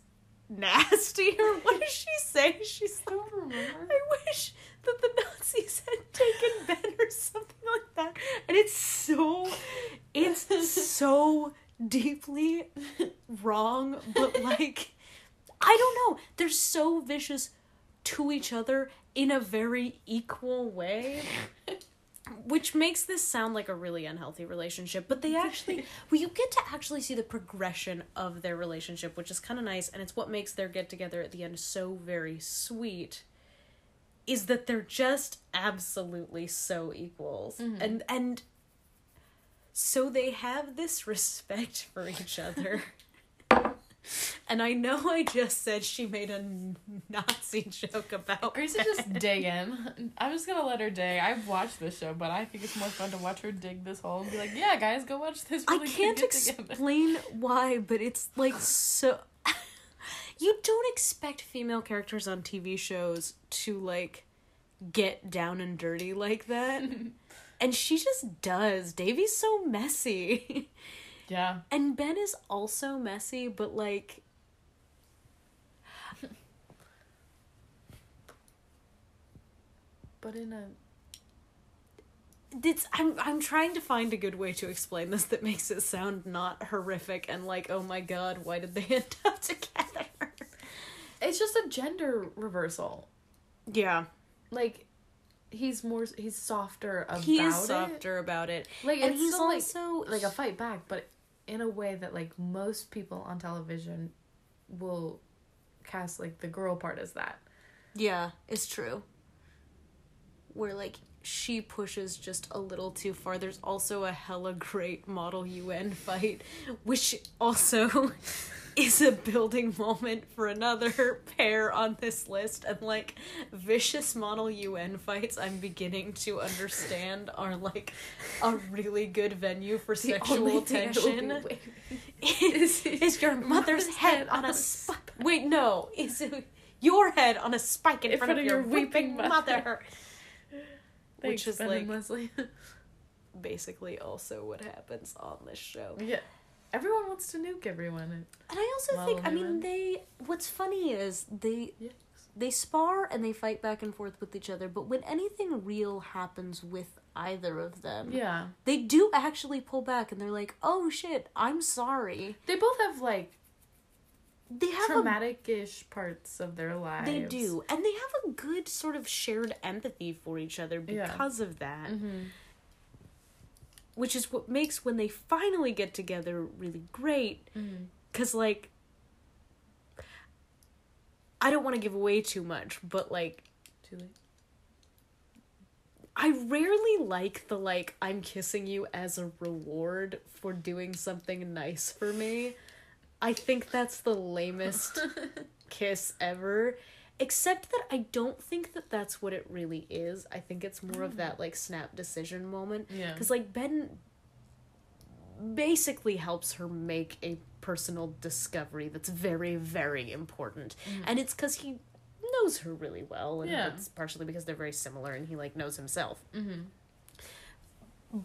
nastier. What does she say? She's like, don't remember. I wish that the Nazis had taken Ben or something like that. And it's so, it's so deeply wrong, but like, I don't know. They're so vicious to each other in a very equal way. Which makes this sound like a really unhealthy relationship, but they actually, well, you get to actually see the progression of their relationship, which is kind of nice, and it's what makes their get together at the end so very sweet. Is that they're just absolutely so equals, mm-hmm. and and so they have this respect for each other. And I know I just said she made a Nazi joke about Grace is just digging. I'm just gonna let her dig. I've watched this show, but I think it's more fun to watch her dig this hole and be like, "Yeah, guys, go watch this." I Really good can't get together." explain why, but it's like so. you don't expect female characters on TV shows to like get down and dirty like that. and she just does. Devi's so messy. Yeah, and Ben is also messy, but like. but in a It's, I'm I'm trying to find a good way to explain this that makes it sound not horrific and like oh my god why did they end up together? it's just a gender reversal. Yeah, Like he's more he's softer about he is it. about it. Like and he's still, like- also like a fight back, but in a way that like most people on television will cast like the girl part as that. Yeah, it's true. Where like she pushes just a little too far. There's also a hella great model UN fight, which also is a building moment for another pair on this list. And like vicious model UN fights, I'm beginning to understand are like a really good venue for sexual tension. is, is your mother's head on a spike? Wait, no. Is it your head on a spike in, front, of your weeping mother? Thanks, Which is Ben like basically also what happens on this show. yeah, everyone wants to nuke everyone. And I also think, I mean, they. What's funny is they Yes. they spar and they fight back and forth with each other, but when anything real happens with either of them. Yeah. They do actually pull back and they're like, "Oh shit, I'm sorry." They both have like They have traumatic-ish parts of their lives. They do. And they have a good sort of shared empathy for each other Yeah. because of that. Mhm. Which is what makes when they finally get together really great. Mm-hmm. Because, like, I don't want to give away too much, but, like, Too late. I rarely like the, like, I'm kissing you as a reward for doing something nice for me. I think that's the lamest kiss ever. Except that I don't think that that's what it really is. I think it's more of that like snap decision moment. Yeah. Because like Ben basically helps her make a personal discovery that's very very important, and it's because he knows her really well, and Yeah. it's partially because they're very similar, and he like knows himself Mhm.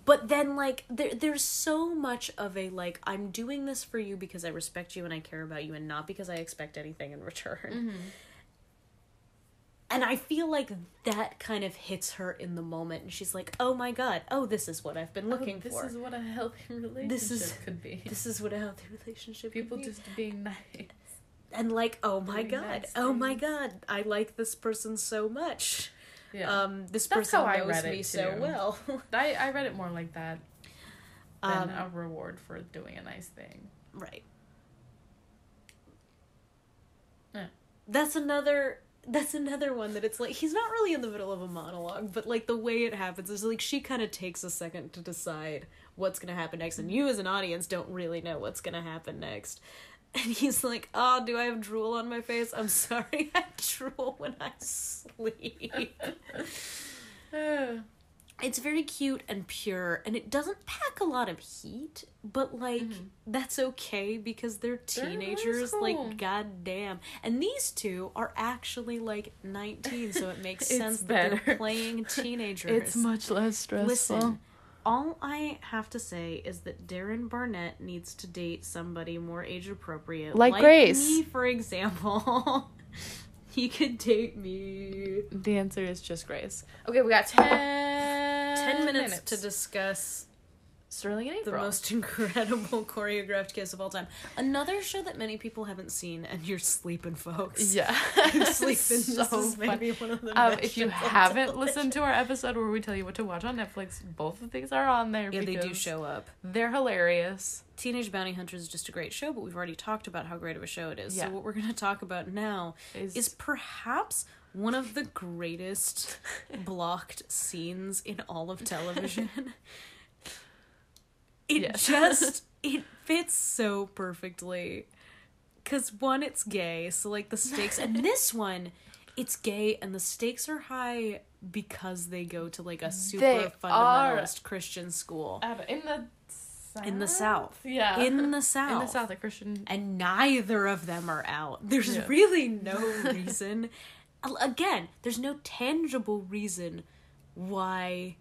but then like there there's so much of a like I'm doing this for you because I respect you and I care about you and not because I expect anything in return. And I feel like that kind of hits her in the moment and she's like, "Oh my god. Oh, this is what I've been looking Oh, this for. is what a healthy relationship This is- could be. this is what a healthy relationship People could be." just being nice. and like, "Oh my doing god. nice oh my god. I like this person so much." Yeah. Um this That's person how I knows read it, so too. well. I, I read it more like that than Um, a reward for doing a nice thing. Right. Yeah. That's another that's another one that it's like he's not really in the middle of a monologue, but like the way it happens is like she kind of takes a second to decide what's to happen next and you as an audience don't really know what's to happen next. And he's like, "Oh, do I have drool on my face? I'm sorry. I drool when I sleep." It's very cute and pure and it doesn't pack a lot of heat but like that's okay because they're Mm-hmm. They're teenagers school. like goddamn and these two are actually like 19 so it makes sense that they're playing teenagers it's much less stressful. listen all i have to say is that darren barnett needs to date somebody more age appropriate Like Grace. me for example he could date me The answer is just Grace. Okay, we got 10, 10 minutes, to discuss Sterling and April. the most incredible choreographed kiss of all time. Another show that many people haven't seen, and you're sleeping, folks. Yeah. You're sleeping. so this is maybe one of the Um, if you haven't listened to our episode where we tell you what to watch on Netflix, both of these are on there. yeah, they do show up. They're hilarious. Teenage Bounty Hunters is just a great show, but we've already talked about how great of a show it is. Yeah. So what we're going to talk about now Is, is perhaps one of the greatest blocked scenes in all of television. It Yes. just it fits so perfectly. Cause one, it's gay, so like the stakes, and this one, it's gay, and the stakes are high because they go to like a super They fundamentalist Christian school in the south? in the South. Yeah. In the South. in the south, a Christian. and neither of them are out. There's Yeah. really no reason. Again, there's no tangible reason why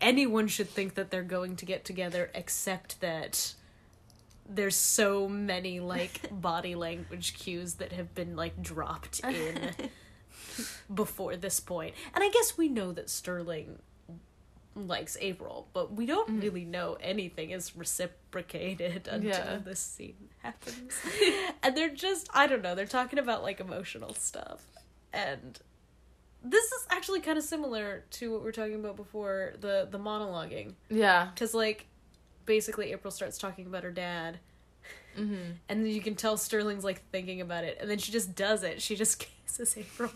anyone should think that they're going to get together except that there's so many like body language cues that have been like dropped in before this point. And I guess we know that Sterling likes April, but we don't mm. really know anything is reciprocated until Yeah. this scene happens. and they're just I don't know, they're talking about like emotional stuff. And this is actually kind of similar to what we were talking about before, the the monologuing. Yeah. Cuz like basically April starts talking about her dad Mm-hmm. and then you can tell Sterling's like thinking about it and then she just does it. She just kisses April.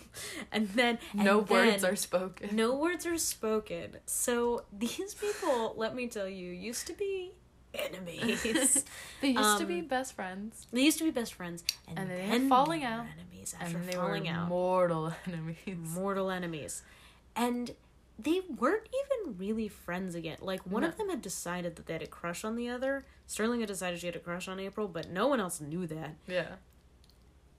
And then and No words are spoken. no words are spoken. So these people, let me tell you, used to be enemies. They used to be Um, best friends, they used to be best friends, and, And then falling they out, Enemies and after then they falling were out, mortal enemies. mortal enemies, and they weren't even really friends again. Like one of them had decided that they had a crush on the other. Sterling had decided she had a crush on April, but no one else knew that. Yeah.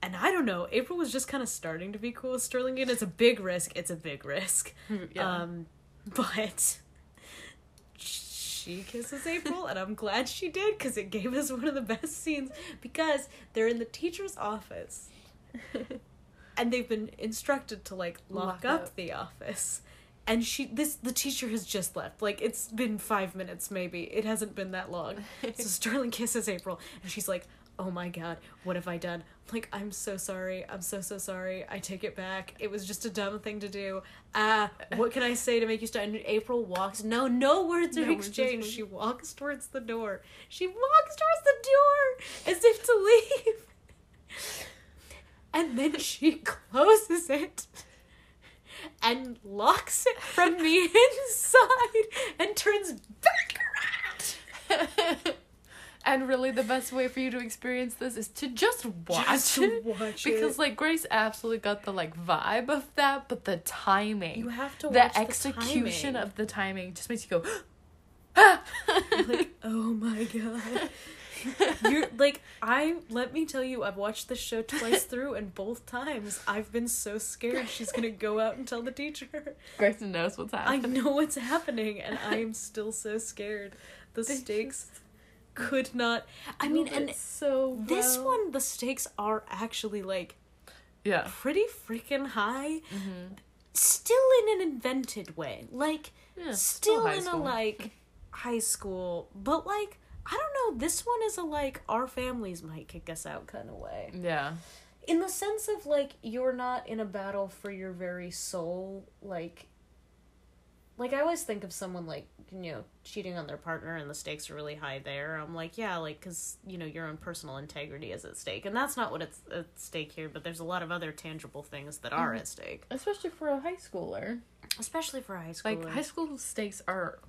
And I don't know. April was just kind of starting to be cool with Sterling, and it's a big risk. It's a big risk. Yeah. Um, but she kisses April, and I'm glad she did because it gave us one of the best scenes because they're in the teacher's office. And they've been instructed to like lock, Lock up, up. the office. and she this the teacher has just left. Like it's been five minutes maybe. It hasn't been that long. So sterling kisses april and she's like oh my god what have i done like i'm so sorry. I'm so so sorry. I take it back. It was just a dumb thing to do. Ah what can i say to make you stop and april walks. No no words are No are exchanged. She walks towards the door. She walks towards the door as if to leave. And then she closes it and locks it from the inside and turns back around. and really, the best way for you to experience this is to just watch Just to it. watch because, it. like, Grace absolutely got the like vibe of that, but the timing, You have to the watch the execution timing. of the timing, just makes you go. ah! like, oh my god. You're like I let me tell you, I've watched this show twice through and both times I've been so scared she's gonna go out and tell the teacher. Grace knows what's happening. I know what's happening and I am still so scared. The stakes could not I mean and so this one the stakes are actually like yeah, pretty freaking high. Mm-hmm. Still in an invented way. Like Yeah, still high in school. a like high school, but like I don't know, this one is a like our families might kick us out kind of way. yeah, In the sense of like you're not in a battle for your very soul, like like I always think of someone like you know cheating on their partner and the stakes are really high there. I'm like, yeah, like cuz you know your own personal integrity is at stake. And that's not what it's at stake here, but there's a lot of other tangible things that are mm-hmm. at stake, especially for a high schooler. especially for high school. Like high school stakes are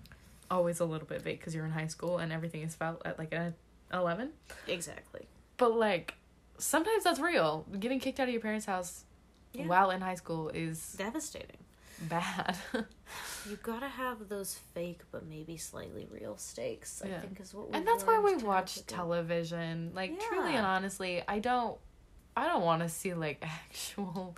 always a little bit vague because you're in high school and everything is felt at like a eleven. exactly. But like sometimes that's real. Getting kicked out of your parents' house Yeah. while in high school is Devastating. Bad. You gotta have those fake but maybe slightly real stakes. I Yeah. think is what. and that's why we learned to have watch television. Like truly and honestly, I don't I don't want to see like actual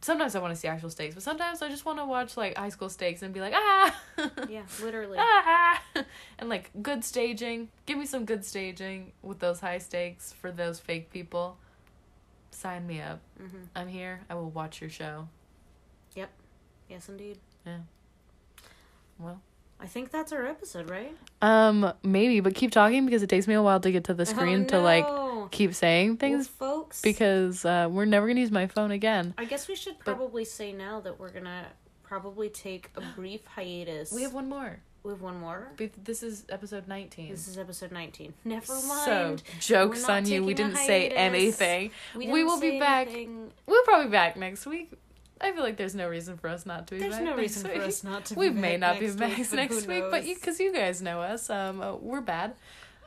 Sometimes I want to see actual stakes, but sometimes I just want to watch like high school stakes and be like, ah, Yeah, literally. ah, and like good staging. Give me some good staging with those high stakes for those fake people. Sign me up. hmm I'm here. I will watch your show. Yes, indeed. Yeah. Well, I think that's our episode, right? um, maybe, but keep talking because it takes me a while to get to the screen oh, to like keep saying Well, things folks. because uh, we're never gonna use my phone again. I guess we should probably say now that we're gonna probably take a brief hiatus. We have one more. we have one more. Be- This is episode nineteen. This is episode nineteen. Never So mind. jokes on you. We didn't say anything. We, didn't will be back. anything. We'll probably be back next week. I feel like there's no reason for us not to be There's back. no next reason for us not to. We may not be back week, next week, but because you guys know us, um, uh, we're bad.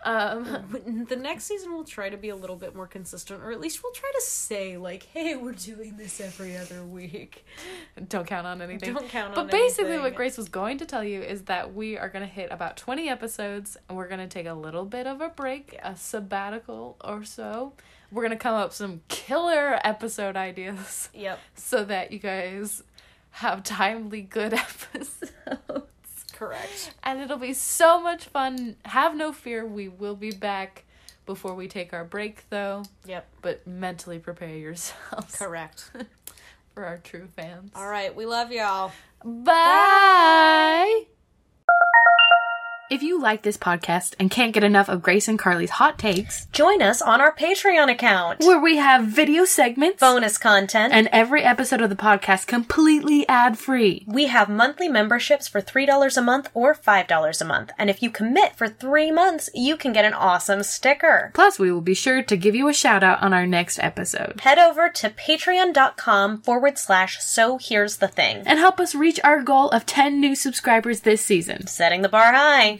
Um, the next season we'll try to be a little bit more consistent, or at least we'll try to say like, "Hey, we're doing this every other week." don't count on anything. Don't count But on. basically, anything. what Grace was going to tell you is that we are going to hit about 20 episodes and we're going to take a little bit of a break, a sabbatical or so. We're going to come up some killer episode ideas Yep. so that you guys have timely, good episodes. Correct. And it'll be so much fun. Have no fear, we will be back before we take our break, though. Yep. But mentally prepare yourselves Correct. for our true fans. All right. We love y'all. Bye. If you like this podcast and can't get enough of Grace and Carly's hot takes, Join us on our Patreon account. where we have video segments Bonus content. and every episode of the podcast completely ad free. we have monthly memberships for $3 a month or $5 a month. And if you commit for three months, you can get an awesome sticker. Plus, we will be sure to give you a shout out on our next episode. Head over to patreon.com forward slash so here's the thing. And help us reach our goal of 10 new subscribers this season. Setting the bar high.